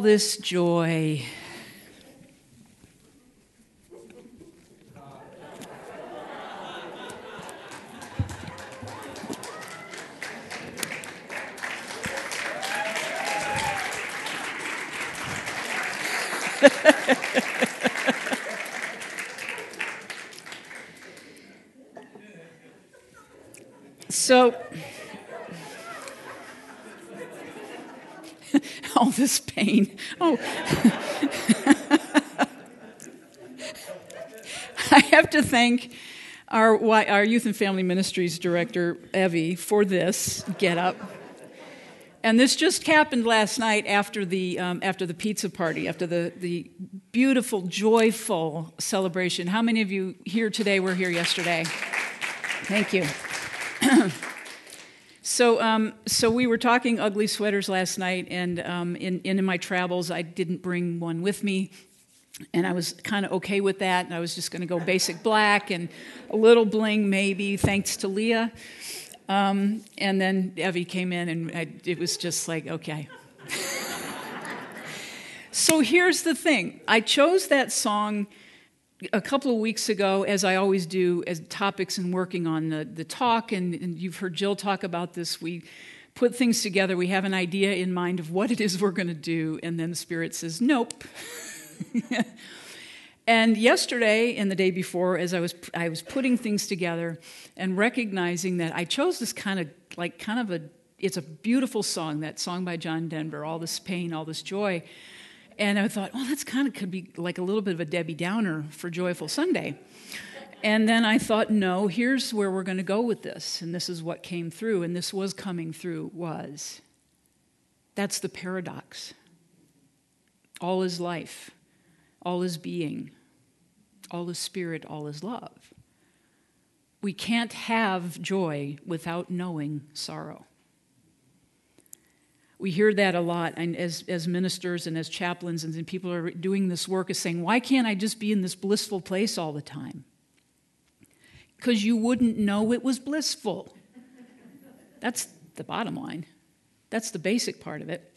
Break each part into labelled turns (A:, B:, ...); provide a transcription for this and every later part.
A: this joy. Thank our, our Youth and Family Ministries director, Evie, for this get up. And this just happened last night after the, um, after the pizza party, after the, the beautiful, joyful celebration. How many of you here today were here yesterday? Thank you. So, um, so we were talking ugly sweaters last night, and um, in, in my travels, I didn't bring one with me, and I was kind of okay with that. And I was just going to go basic black and a little bling, maybe, thanks to Leah. Um, and then Evie came in, and I, it was just like, okay. so here's the thing: I chose that song a couple of weeks ago, as I always do, as topics and working on the, the talk, and, and you've heard Jill talk about this, we put things together. We have an idea in mind of what it is we're going to do, and then the Spirit says, nope. and yesterday and the day before, as I was, I was putting things together and recognizing that I chose this kind of like kind of a it's a beautiful song, that song by John Denver, all this pain, all this joy. And I thought, well, that's kind of could be like a little bit of a Debbie Downer for Joyful Sunday. And then I thought, no, here's where we're going to go with this. And this is what came through, and this was coming through was that's the paradox. All is life, all is being, all is spirit, all is love. We can't have joy without knowing sorrow. We hear that a lot and as, as ministers and as chaplains, and people are doing this work, is saying, Why can't I just be in this blissful place all the time? Because you wouldn't know it was blissful. That's the bottom line, that's the basic part of it.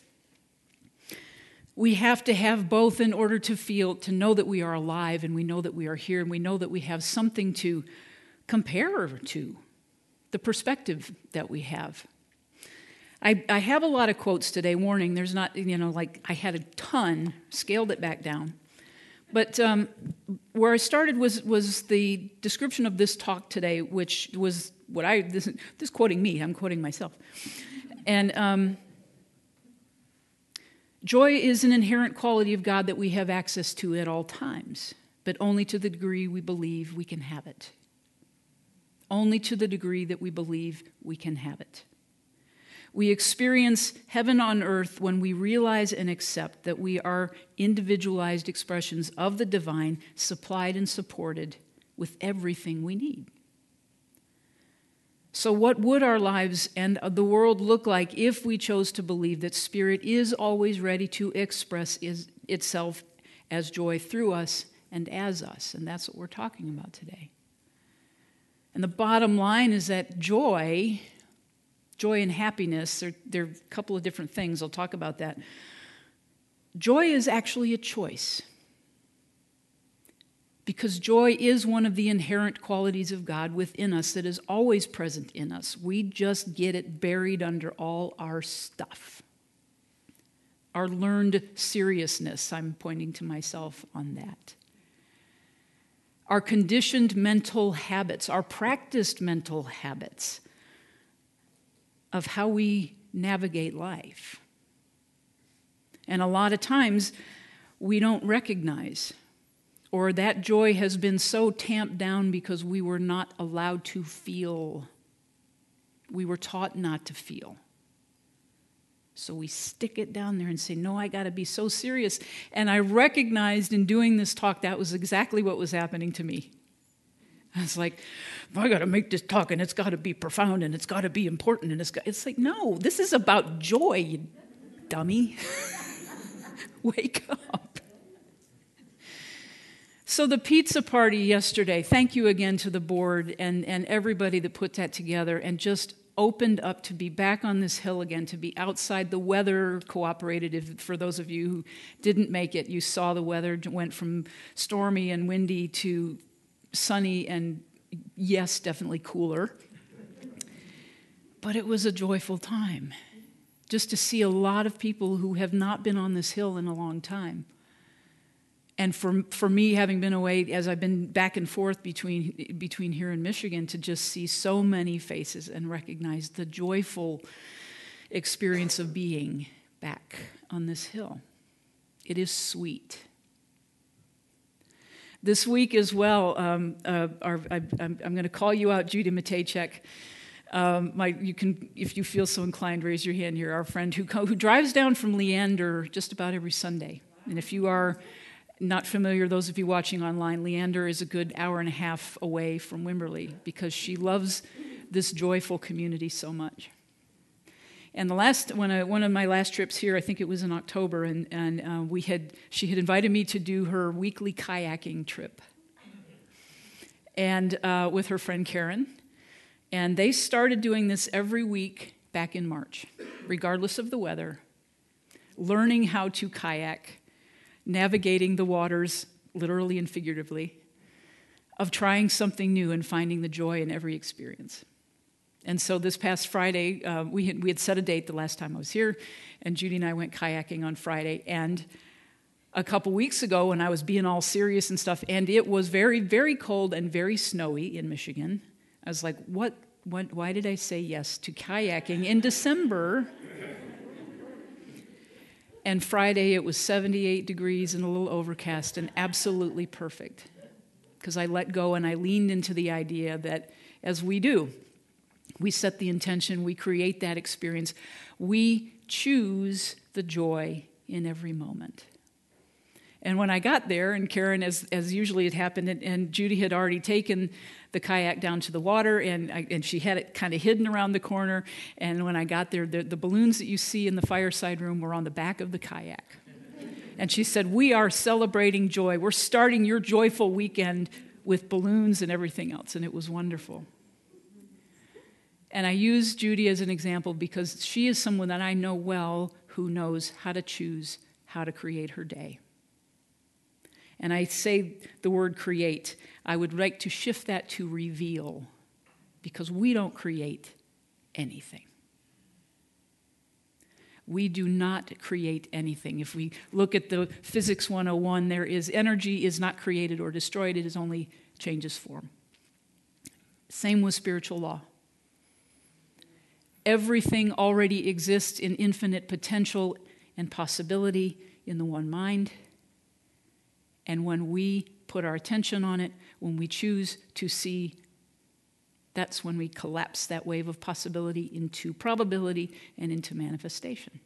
A: We have to have both in order to feel, to know that we are alive and we know that we are here and we know that we have something to compare to, the perspective that we have. I, I have a lot of quotes today. Warning, there's not, you know, like I had a ton, scaled it back down. But um, where I started was, was the description of this talk today, which was what I, this, this quoting me, I'm quoting myself. And um, joy is an inherent quality of God that we have access to at all times, but only to the degree we believe we can have it. Only to the degree that we believe we can have it. We experience heaven on earth when we realize and accept that we are individualized expressions of the divine, supplied and supported with everything we need. So, what would our lives and the world look like if we chose to believe that Spirit is always ready to express itself as joy through us and as us? And that's what we're talking about today. And the bottom line is that joy joy and happiness, they're, they're a couple of different things. I'll talk about that. Joy is actually a choice. Because joy is one of the inherent qualities of God within us that is always present in us. We just get it buried under all our stuff. Our learned seriousness, I'm pointing to myself on that. Our conditioned mental habits, our practiced mental habits of how we navigate life. And a lot of times we don't recognize, or that joy has been so tamped down because we were not allowed to feel. We were taught not to feel. So we stick it down there and say, No, I got to be so serious. And I recognized in doing this talk that was exactly what was happening to me. I was like, I got to make this talk and it's got to be profound and it's got to be important. And it's, got, it's like, no, this is about joy, you dummy. Wake up. So, the pizza party yesterday, thank you again to the board and, and everybody that put that together, and just opened up to be back on this hill again, to be outside. The weather cooperated. If, for those of you who didn't make it, you saw the weather went from stormy and windy to sunny and, yes, definitely cooler. But it was a joyful time just to see a lot of people who have not been on this hill in a long time. And for, for me, having been away, as I've been back and forth between, between here and Michigan, to just see so many faces and recognize the joyful experience of being back on this hill. It is sweet. This week as well, um, uh, our, I, am going to call you out, Judy Matejcek. Um, my, you can, if you feel so inclined, raise your hand here. Our friend who, who drives down from Leander just about every Sunday. And if you are not familiar, those of you watching online, Leander is a good hour and a half away from Wimberley because she loves this joyful community so much. And the last one, I, one of my last trips here, I think it was in October, and, and uh, we had she had invited me to do her weekly kayaking trip, and uh, with her friend Karen, and they started doing this every week back in March, regardless of the weather, learning how to kayak, navigating the waters, literally and figuratively, of trying something new and finding the joy in every experience. And so this past Friday, uh, we, had, we had set a date the last time I was here, and Judy and I went kayaking on Friday. And a couple weeks ago, when I was being all serious and stuff, and it was very, very cold and very snowy in Michigan, I was like, what, what, why did I say yes to kayaking in December? And Friday it was 78 degrees and a little overcast and absolutely perfect. Because I let go and I leaned into the idea that, as we do, we set the intention, we create that experience, we choose the joy in every moment. And when I got there, and Karen, as, as usually it happened, and, and Judy had already taken the kayak down to the water, and, I, and she had it kind of hidden around the corner. And when I got there, the, the balloons that you see in the fireside room were on the back of the kayak. And she said, We are celebrating joy. We're starting your joyful weekend with balloons and everything else. And it was wonderful. And I use Judy as an example because she is someone that I know well who knows how to choose how to create her day and I say the word create, I would like to shift that to reveal because we don't create anything. We do not create anything. If we look at the Physics 101, there is energy is not created or destroyed, it is only changes form. Same with spiritual law. Everything already exists in infinite potential and possibility in the one mind. And when we put our attention on it, when we choose to see, that's when we collapse that wave of possibility into probability and into manifestation.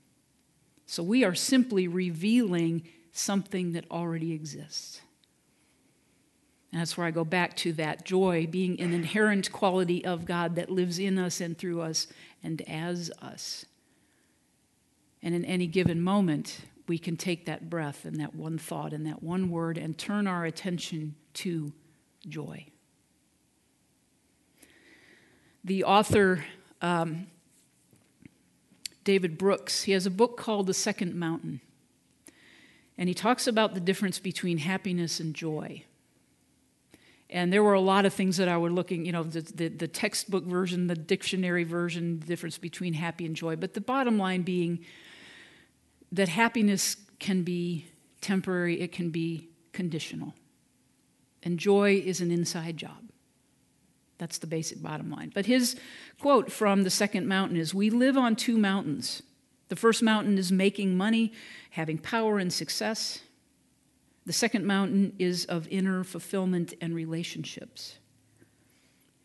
A: So we are simply revealing something that already exists. And that's where I go back to that joy being an inherent quality of God that lives in us and through us and as us. And in any given moment, we can take that breath and that one thought and that one word and turn our attention to joy. The author, um, David Brooks, he has a book called The Second Mountain. And he talks about the difference between happiness and joy. And there were a lot of things that I were looking, you know, the, the, the, textbook version, the dictionary version, the difference between happy and joy. But the bottom line being that happiness can be temporary, it can be conditional. And joy is an inside job. That's the basic bottom line. But his quote from the second mountain is We live on two mountains. The first mountain is making money, having power and success. The second mountain is of inner fulfillment and relationships.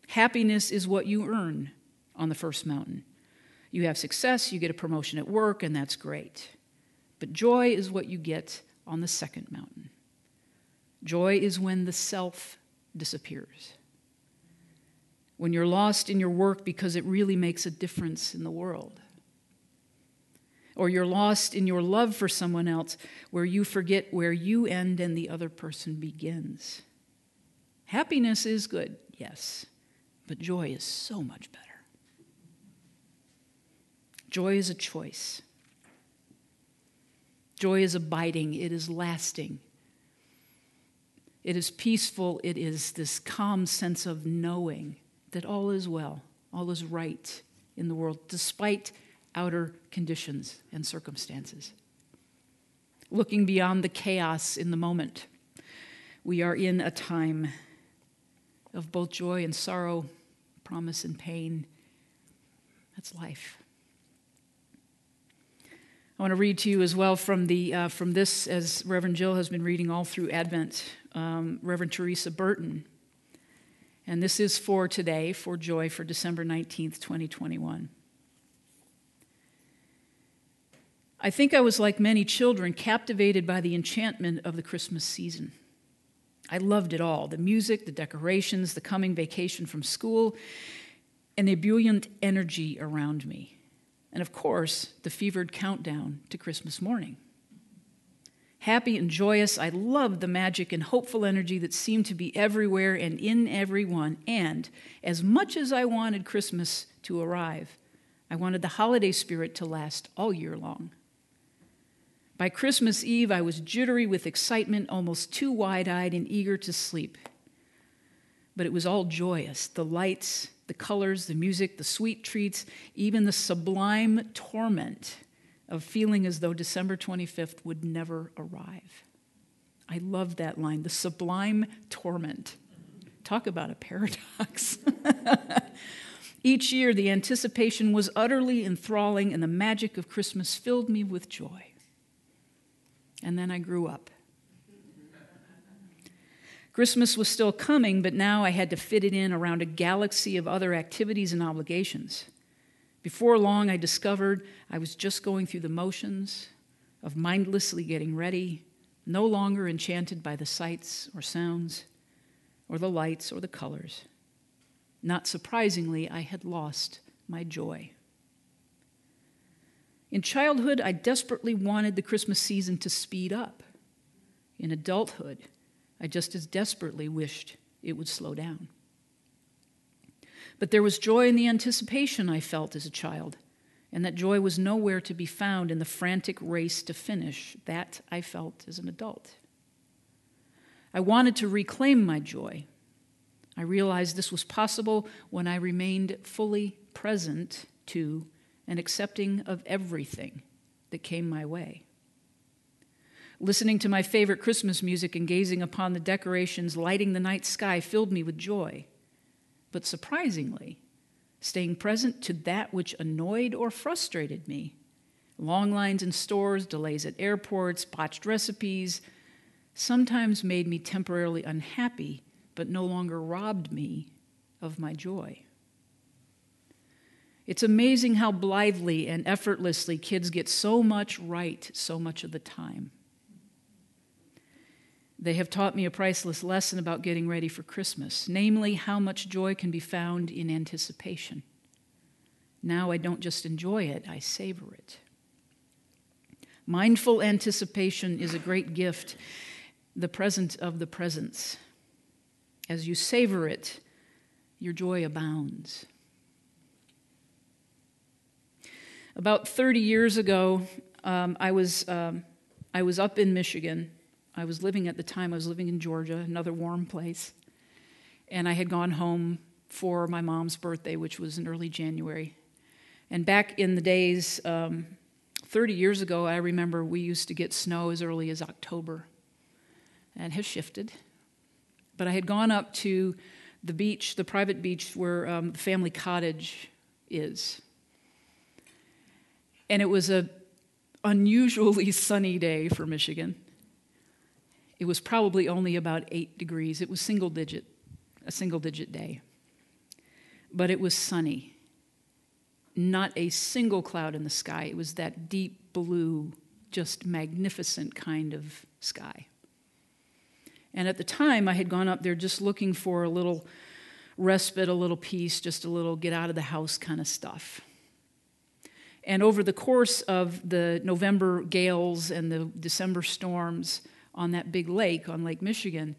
A: Happiness is what you earn on the first mountain. You have success, you get a promotion at work, and that's great. But joy is what you get on the second mountain. Joy is when the self disappears. When you're lost in your work because it really makes a difference in the world. Or you're lost in your love for someone else where you forget where you end and the other person begins. Happiness is good, yes, but joy is so much better. Joy is a choice. Joy is abiding, it is lasting. It is peaceful, it is this calm sense of knowing that all is well, all is right in the world, despite outer conditions and circumstances. Looking beyond the chaos in the moment, we are in a time of both joy and sorrow, promise and pain. That's life. I want to read to you as well from, the, uh, from this, as Reverend Jill has been reading all through Advent, um, Reverend Teresa Burton. And this is for today, for joy, for December 19th, 2021. I think I was like many children, captivated by the enchantment of the Christmas season. I loved it all the music, the decorations, the coming vacation from school, and the ebullient energy around me. And of course, the fevered countdown to Christmas morning. Happy and joyous, I loved the magic and hopeful energy that seemed to be everywhere and in everyone. And as much as I wanted Christmas to arrive, I wanted the holiday spirit to last all year long. By Christmas Eve, I was jittery with excitement, almost too wide eyed and eager to sleep. But it was all joyous the lights, the colors, the music, the sweet treats, even the sublime torment of feeling as though December 25th would never arrive. I love that line the sublime torment. Talk about a paradox. Each year, the anticipation was utterly enthralling, and the magic of Christmas filled me with joy. And then I grew up. Christmas was still coming, but now I had to fit it in around a galaxy of other activities and obligations. Before long, I discovered I was just going through the motions of mindlessly getting ready, no longer enchanted by the sights or sounds, or the lights or the colors. Not surprisingly, I had lost my joy. In childhood, I desperately wanted the Christmas season to speed up. In adulthood, I just as desperately wished it would slow down. But there was joy in the anticipation I felt as a child, and that joy was nowhere to be found in the frantic race to finish. That I felt as an adult. I wanted to reclaim my joy. I realized this was possible when I remained fully present to and accepting of everything that came my way. Listening to my favorite Christmas music and gazing upon the decorations lighting the night sky filled me with joy. But surprisingly, staying present to that which annoyed or frustrated me long lines in stores, delays at airports, botched recipes sometimes made me temporarily unhappy, but no longer robbed me of my joy. It's amazing how blithely and effortlessly kids get so much right so much of the time. They have taught me a priceless lesson about getting ready for Christmas, namely, how much joy can be found in anticipation. Now I don't just enjoy it, I savor it. Mindful anticipation is a great gift, the present of the presence. As you savor it, your joy abounds. About 30 years ago, um, I, was, um, I was up in Michigan. I was living at the time, I was living in Georgia, another warm place. And I had gone home for my mom's birthday, which was in early January. And back in the days, um, 30 years ago, I remember we used to get snow as early as October. And has shifted. But I had gone up to the beach, the private beach where um, the family cottage is. And it was a unusually sunny day for Michigan. It was probably only about 8 degrees. It was single digit, a single digit day. But it was sunny. Not a single cloud in the sky. It was that deep blue, just magnificent kind of sky. And at the time, I had gone up there just looking for a little respite, a little peace, just a little get out of the house kind of stuff. And over the course of the November gales and the December storms on that big lake, on Lake Michigan,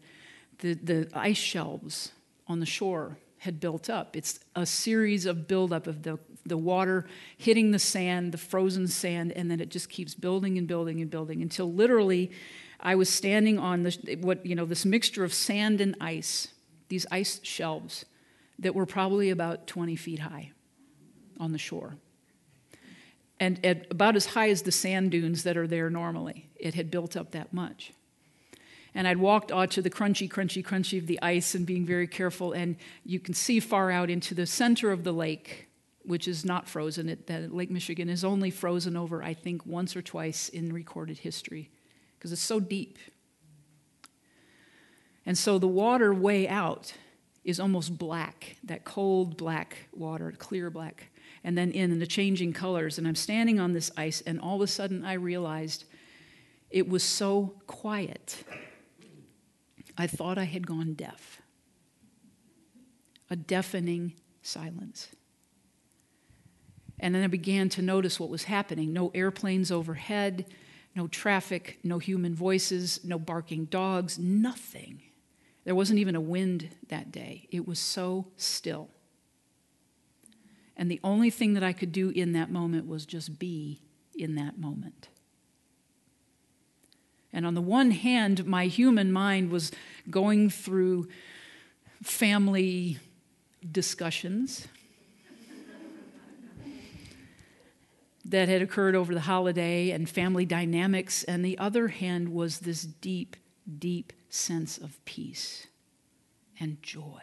A: the, the ice shelves on the shore had built up. It's a series of buildup of the the water hitting the sand, the frozen sand, and then it just keeps building and building and building until literally I was standing on the, what, you know, this mixture of sand and ice, these ice shelves that were probably about 20 feet high on the shore. And at about as high as the sand dunes that are there normally. It had built up that much. And I'd walked out to the crunchy, crunchy, crunchy of the ice and being very careful. And you can see far out into the center of the lake, which is not frozen. It, that Lake Michigan is only frozen over, I think, once or twice in recorded history because it's so deep. And so the water way out is almost black, that cold black water, clear black, and then in, the changing colors. And I'm standing on this ice, and all of a sudden I realized it was so quiet. I thought I had gone deaf. A deafening silence. And then I began to notice what was happening no airplanes overhead, no traffic, no human voices, no barking dogs, nothing. There wasn't even a wind that day. It was so still. And the only thing that I could do in that moment was just be in that moment. And on the one hand, my human mind was going through family discussions that had occurred over the holiday and family dynamics. And the other hand was this deep, deep sense of peace and joy.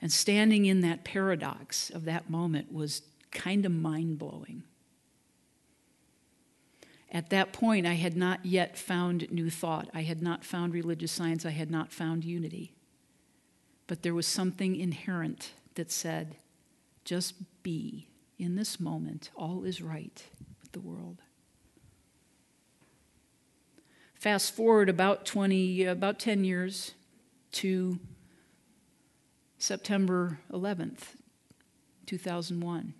A: And standing in that paradox of that moment was kind of mind blowing. At that point, I had not yet found new thought. I had not found religious science. I had not found unity. But there was something inherent that said, just be in this moment. All is right with the world. Fast forward about 20, about 10 years to September 11th, 2001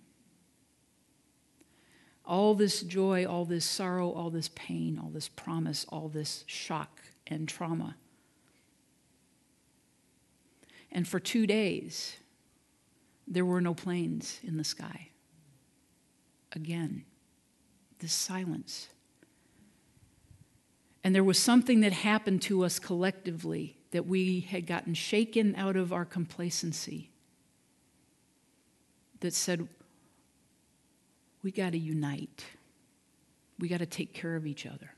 A: all this joy, all this sorrow, all this pain, all this promise, all this shock and trauma. And for two days, there were no planes in the sky. Again, this silence. And there was something that happened to us collectively that we had gotten shaken out of our complacency that said, we got to unite. We got to take care of each other.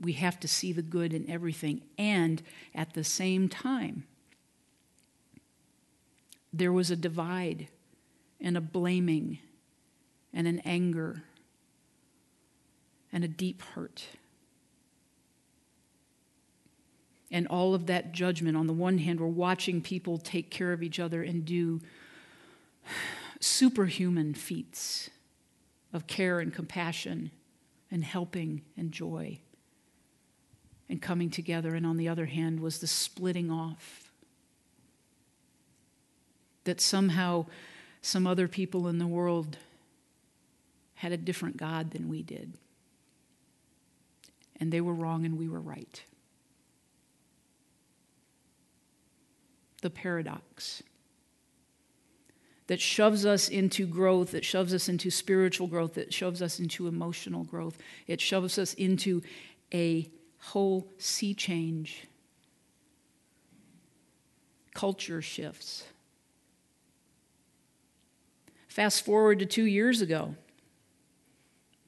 A: We have to see the good in everything. And at the same time, there was a divide and a blaming and an anger and a deep hurt. And all of that judgment, on the one hand, we're watching people take care of each other and do superhuman feats of care and compassion and helping and joy and coming together. And on the other hand, was the splitting off. That somehow some other people in the world had a different God than we did. And they were wrong and we were right. The paradox that shoves us into growth, that shoves us into spiritual growth, that shoves us into emotional growth. It shoves us into a whole sea change. Culture shifts. Fast forward to two years ago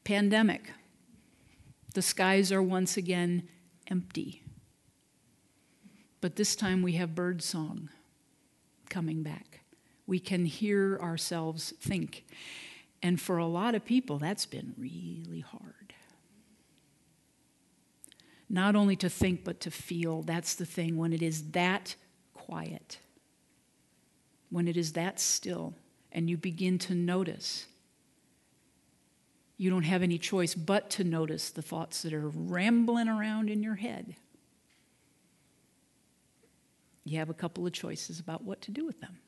A: pandemic. The skies are once again empty. But this time we have birdsong coming back we can hear ourselves think. And for a lot of people, that's been really hard. Not only to think, but to feel. That's the thing. When it is that quiet, when it is that still, and you begin to notice, you don't have any choice but to notice the thoughts that are rambling around in your head. You have a couple of choices about what to do with them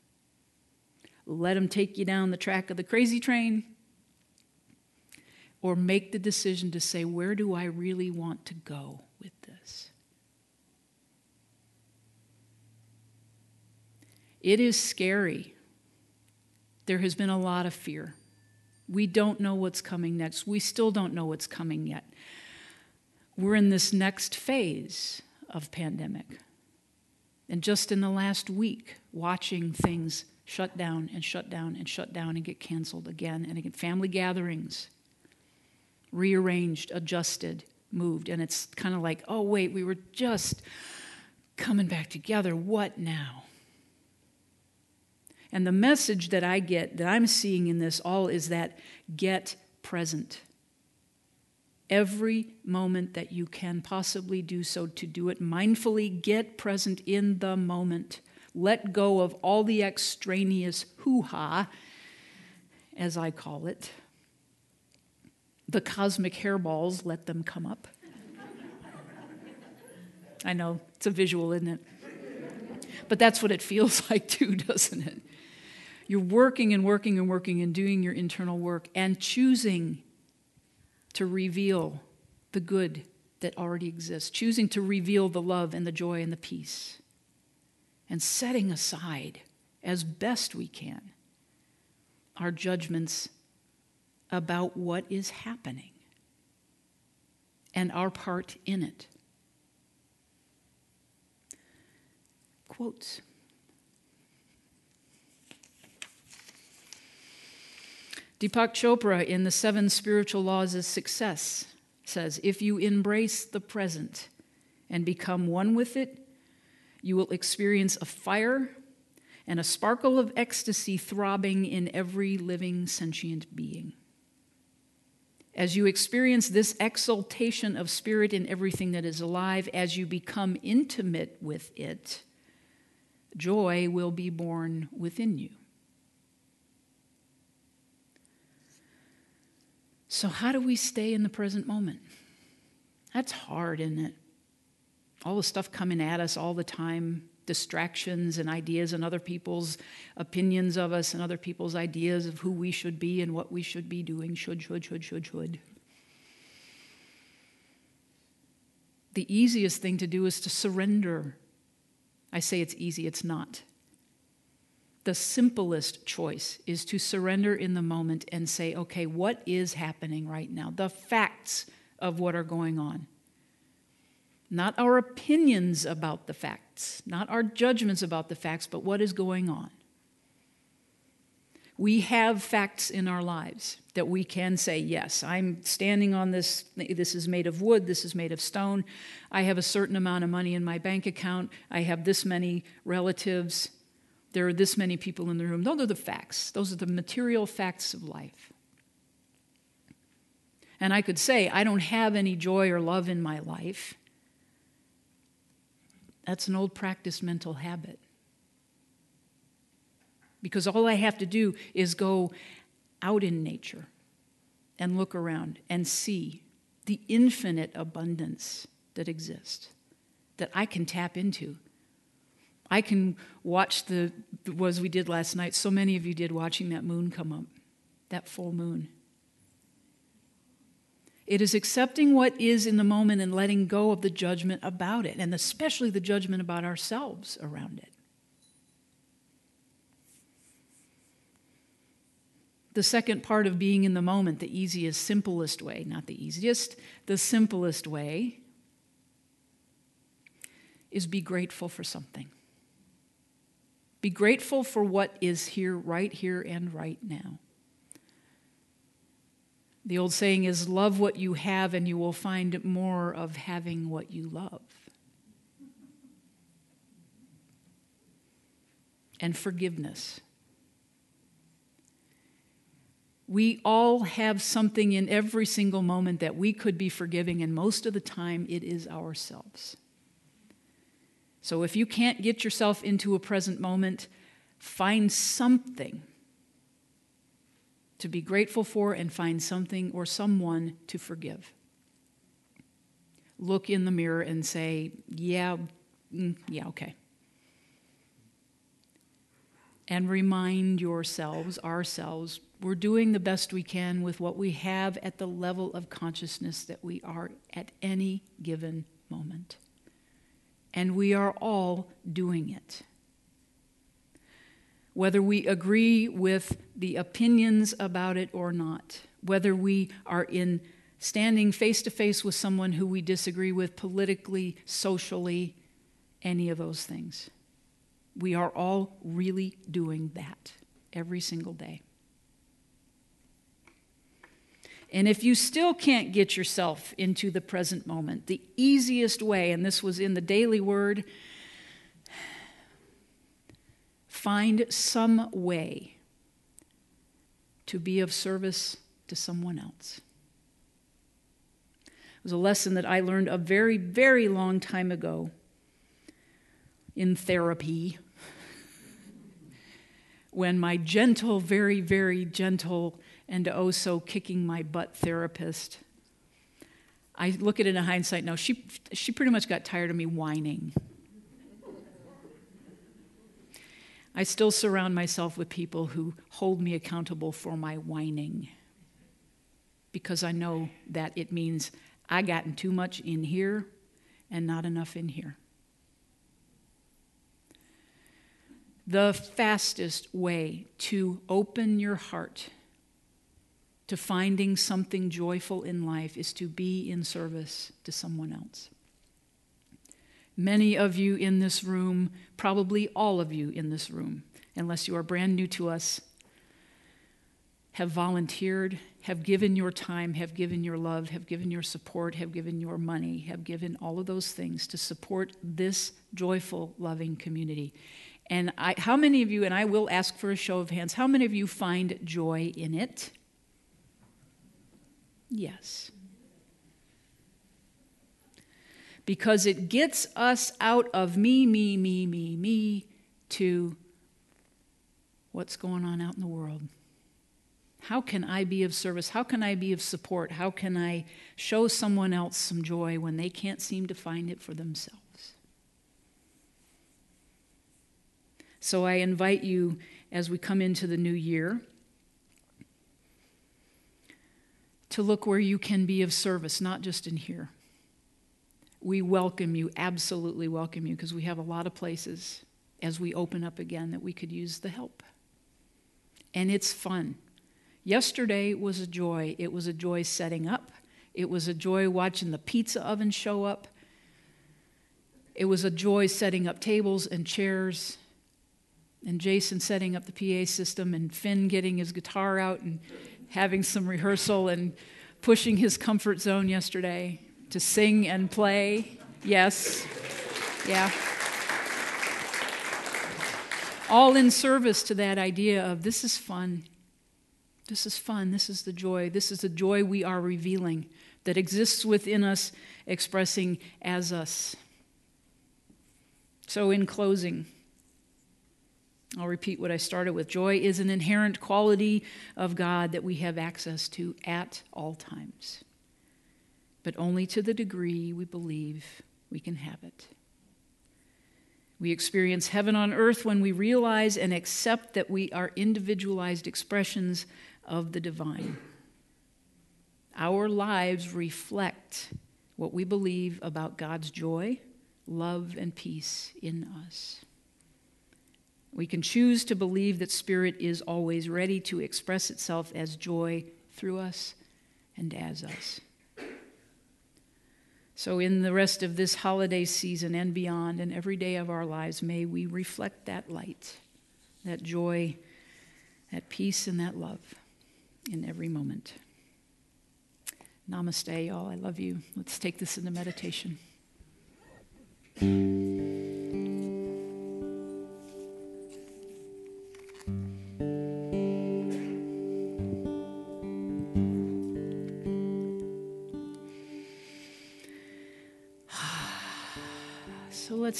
A: let them take you down the track of the crazy train, or make the decision to say, where do I really want to go with this? It is scary There has been a lot of fear. We don't know what's coming next. We still don't know what's coming yet. We're in this next phase of pandemic. And just in the last week, watching things shut down and shut down and shut down and get canceled again and again. Family gatherings, rearranged, adjusted, moved. And it's kind of like, oh, wait, we were just coming back together. What now? And the message that I get, that I'm seeing in this all, is that get present. Every moment that you can possibly do so, to do it mindfully, get present in the moment. Let go of all the extraneous hoo ha, as I call it. The cosmic hairballs, let them come up. I know, it's a visual, isn't it? But that's what it feels like too, doesn't it? You're working and working and working and doing your internal work and choosing to reveal the good that already exists, choosing to reveal the love and the joy and the peace, and setting aside as best we can our judgments about what is happening and our part in it. Quotes. Deepak Chopra in The Seven Spiritual Laws of Success says if you embrace the present and become one with it, you will experience a fire and a sparkle of ecstasy throbbing in every living sentient being. As you experience this exaltation of spirit in everything that is alive, as you become intimate with it, joy will be born within you. So, how do we stay in the present moment? That's hard, isn't it? All the stuff coming at us all the time, distractions and ideas and other people's opinions of us and other people's ideas of who we should be and what we should be doing. Should, should, should, should, should. The easiest thing to do is to surrender. I say it's easy, it's not. The simplest choice is to surrender in the moment and say, okay, what is happening right now? The facts of what are going on. Not our opinions about the facts, not our judgments about the facts, but what is going on. We have facts in our lives that we can say, yes, I'm standing on this. This is made of wood. This is made of stone. I have a certain amount of money in my bank account. I have this many relatives. There are this many people in the room. Those are the facts, those are the material facts of life. And I could say, I don't have any joy or love in my life. That's an old practice mental habit. Because all I have to do is go out in nature and look around and see the infinite abundance that exists that I can tap into I can watch the, was we did last night. So many of you did watching that moon come up, that full moon. It is accepting what is in the moment and letting go of the judgment about it, and especially the judgment about ourselves around it. The second part of being in the moment, the easiest, simplest way, not the easiest, the simplest way, is be grateful for something. Be grateful for what is here, right here, and right now. The old saying is love what you have, and you will find more of having what you love. And forgiveness. We all have something in every single moment that we could be forgiving, and most of the time it is ourselves. So if you can't get yourself into a present moment, find something to be grateful for and find something or someone to forgive. Look in the mirror and say, Yeah, mm, yeah, okay. And remind yourselves, ourselves, we're doing the best we can with what we have at the level of consciousness that we are at any given moment and we are all doing it. Whether we agree with the opinions about it or not, whether we are in standing face to face with someone who we disagree with politically, socially, any of those things. We are all really doing that every single day. And if you still can't get yourself into the present moment, the easiest way, and this was in the daily word, find some way to be of service to someone else. It was a lesson that I learned a very, very long time ago in therapy when my gentle, very, very gentle, and oh so kicking my butt therapist. I look at it in hindsight now, she, she pretty much got tired of me whining. I still surround myself with people who hold me accountable for my whining because I know that it means I gotten too much in here and not enough in here. The fastest way to open your heart to finding something joyful in life is to be in service to someone else. Many of you in this room, probably all of you in this room, unless you are brand new to us, have volunteered, have given your time, have given your love, have given your support, have given your money, have given all of those things to support this joyful, loving community. And I, how many of you, and I will ask for a show of hands, how many of you find joy in it? Yes because it gets us out of me, me, me, me, me to what's going on out in the world. How can I be of service? How can I be of support? How can I show someone else some joy when they can't seem to find it for themselves? So I invite you as we come into the new year to look where you can be of service, not just in here we welcome you, absolutely welcome you, because we have a lot of places as we open up again that we could use the help. And it's fun. Yesterday was a joy. It was a joy setting up, it was a joy watching the pizza oven show up. It was a joy setting up tables and chairs, and Jason setting up the PA system, and Finn getting his guitar out and having some rehearsal and pushing his comfort zone yesterday to sing and play. Yes. Yeah. All in service to that idea of this is fun. This is fun. This is the joy. This is the joy we are revealing that exists within us, expressing as us. So, in closing, I'll repeat what I started with. Joy is an inherent quality of God that we have access to at all times but only to the degree we believe we can have it. We experience heaven on earth when we realize and accept that we are individualized expressions of the divine. Our lives reflect what we believe about God's joy, love, and peace in us. We can choose to believe that Spirit is always ready to express itself as joy through us and as us. So, in the rest of this holiday season and beyond, and every day of our lives, may we reflect that light, that joy, that peace, and that love in every moment. Namaste, y'all. I love you. Let's take this into meditation.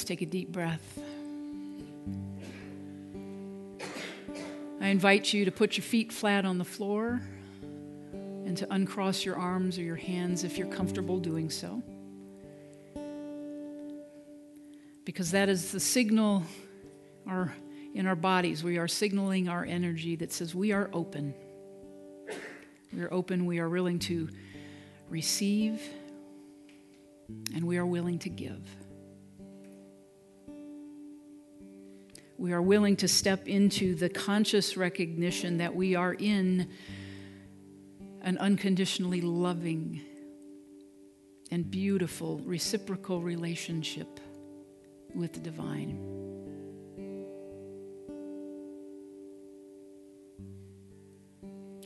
A: Take a deep breath. I invite you to put your feet flat on the floor and to uncross your arms or your hands if you're comfortable doing so. Because that is the signal our, in our bodies. We are signaling our energy that says we are open. We are open, we are willing to receive, and we are willing to give. We are willing to step into the conscious recognition that we are in an unconditionally loving and beautiful reciprocal relationship with the divine.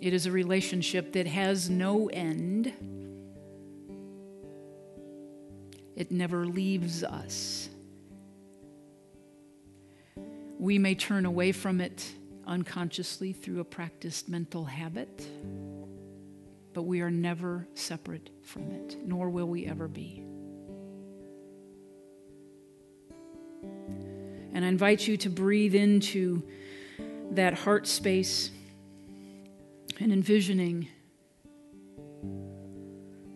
A: It is a relationship that has no end. It never leaves us. We may turn away from it unconsciously through a practiced mental habit, but we are never separate from it, nor will we ever be. And I invite you to breathe into that heart space and envisioning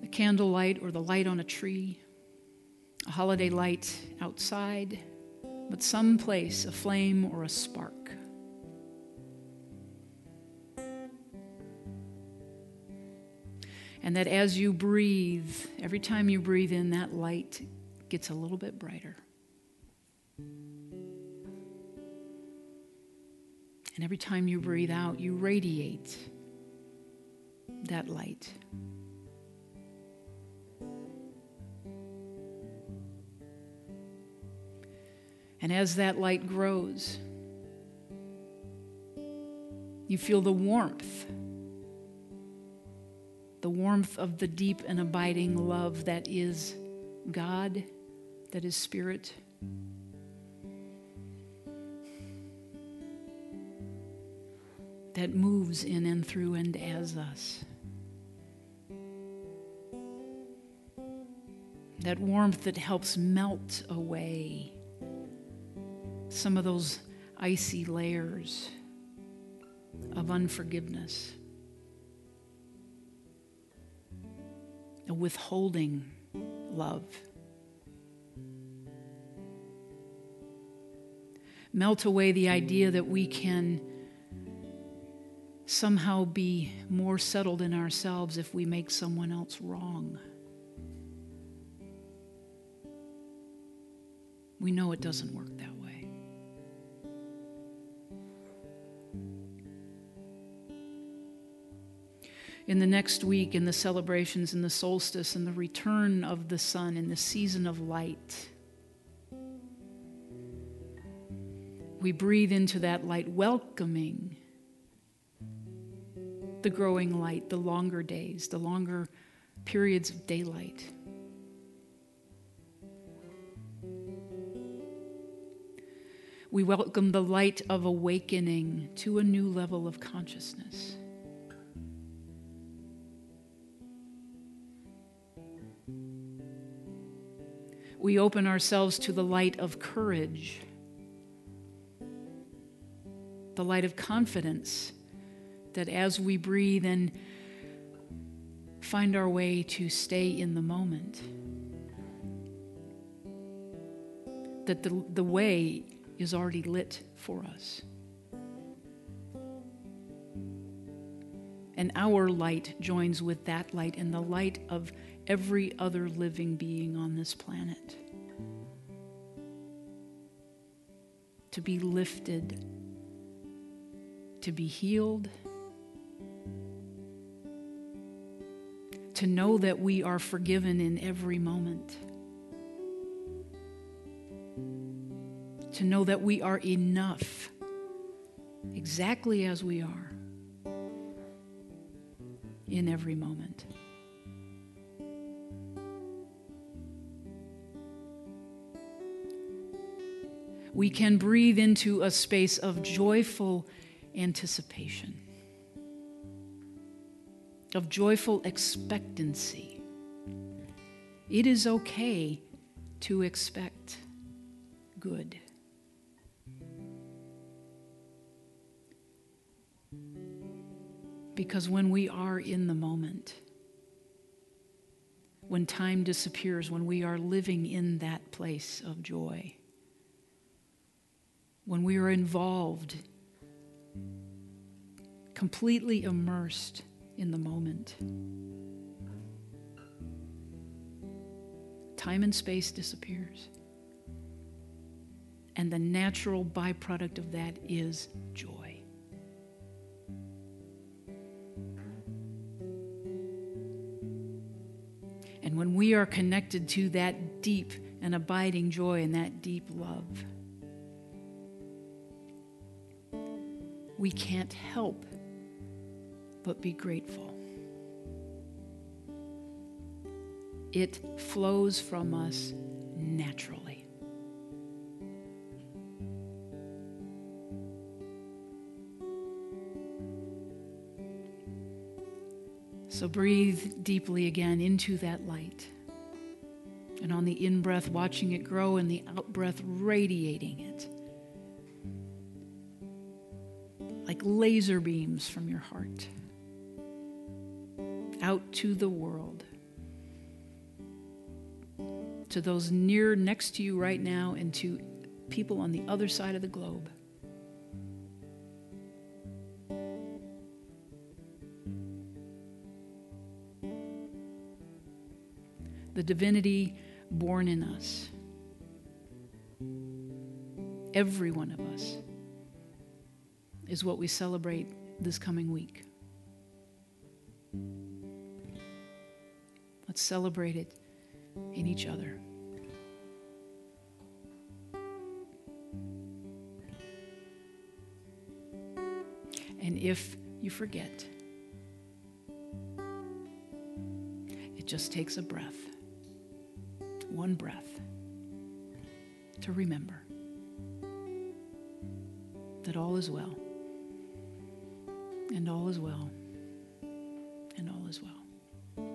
A: the candlelight or the light on a tree, a holiday light outside, but some place, a flame or a spark. And that as you breathe, every time you breathe in, that light gets a little bit brighter. And every time you breathe out, you radiate that light. And as that light grows, you feel the warmth, the warmth of the deep and abiding love that is God, that is Spirit. That moves in and through and as us. that warmth that helps melt away some of those icy layers of unforgiveness, a withholding love. Melt away the idea that we can somehow be more settled in ourselves if we make someone else wrong. We know it doesn't work that In the next week, in the celebrations, in the solstice, and the return of the sun, in the season of light, we breathe into that light, welcoming the growing light, the longer days, the longer periods of daylight. We welcome the light of awakening to a new level of consciousness. We open ourselves to the light of courage, the light of confidence that as we breathe and find our way to stay in the moment, that the, the way is already lit for us. And our light joins with that light and the light of every other living being on this planet. To be lifted, to be healed, to know that we are forgiven in every moment. to know that we are enough exactly as we are in every moment. We can breathe into a space of joyful anticipation, of joyful expectancy. It is okay to expect good. Because when we are in the moment, when time disappears, when we are living in that place of joy, when we are involved, completely immersed in the moment, time and space disappears. And the natural byproduct of that is joy. And when we are connected to that deep and abiding joy and that deep love, we can't help but be grateful. It flows from us naturally. So breathe deeply again into that light. And on the in breath, watching it grow, and the out breath, radiating it. Laser beams from your heart out to the world, to those near next to you right now, and to people on the other side of the globe. The divinity born in us, every one of us, is what we celebrate this coming week. Let's celebrate it in each other. And if you forget, it just takes a breath, one breath, to remember that all is well, and all is well, and all is well.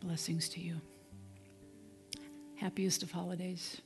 A: Blessings to you. Happiest of holidays.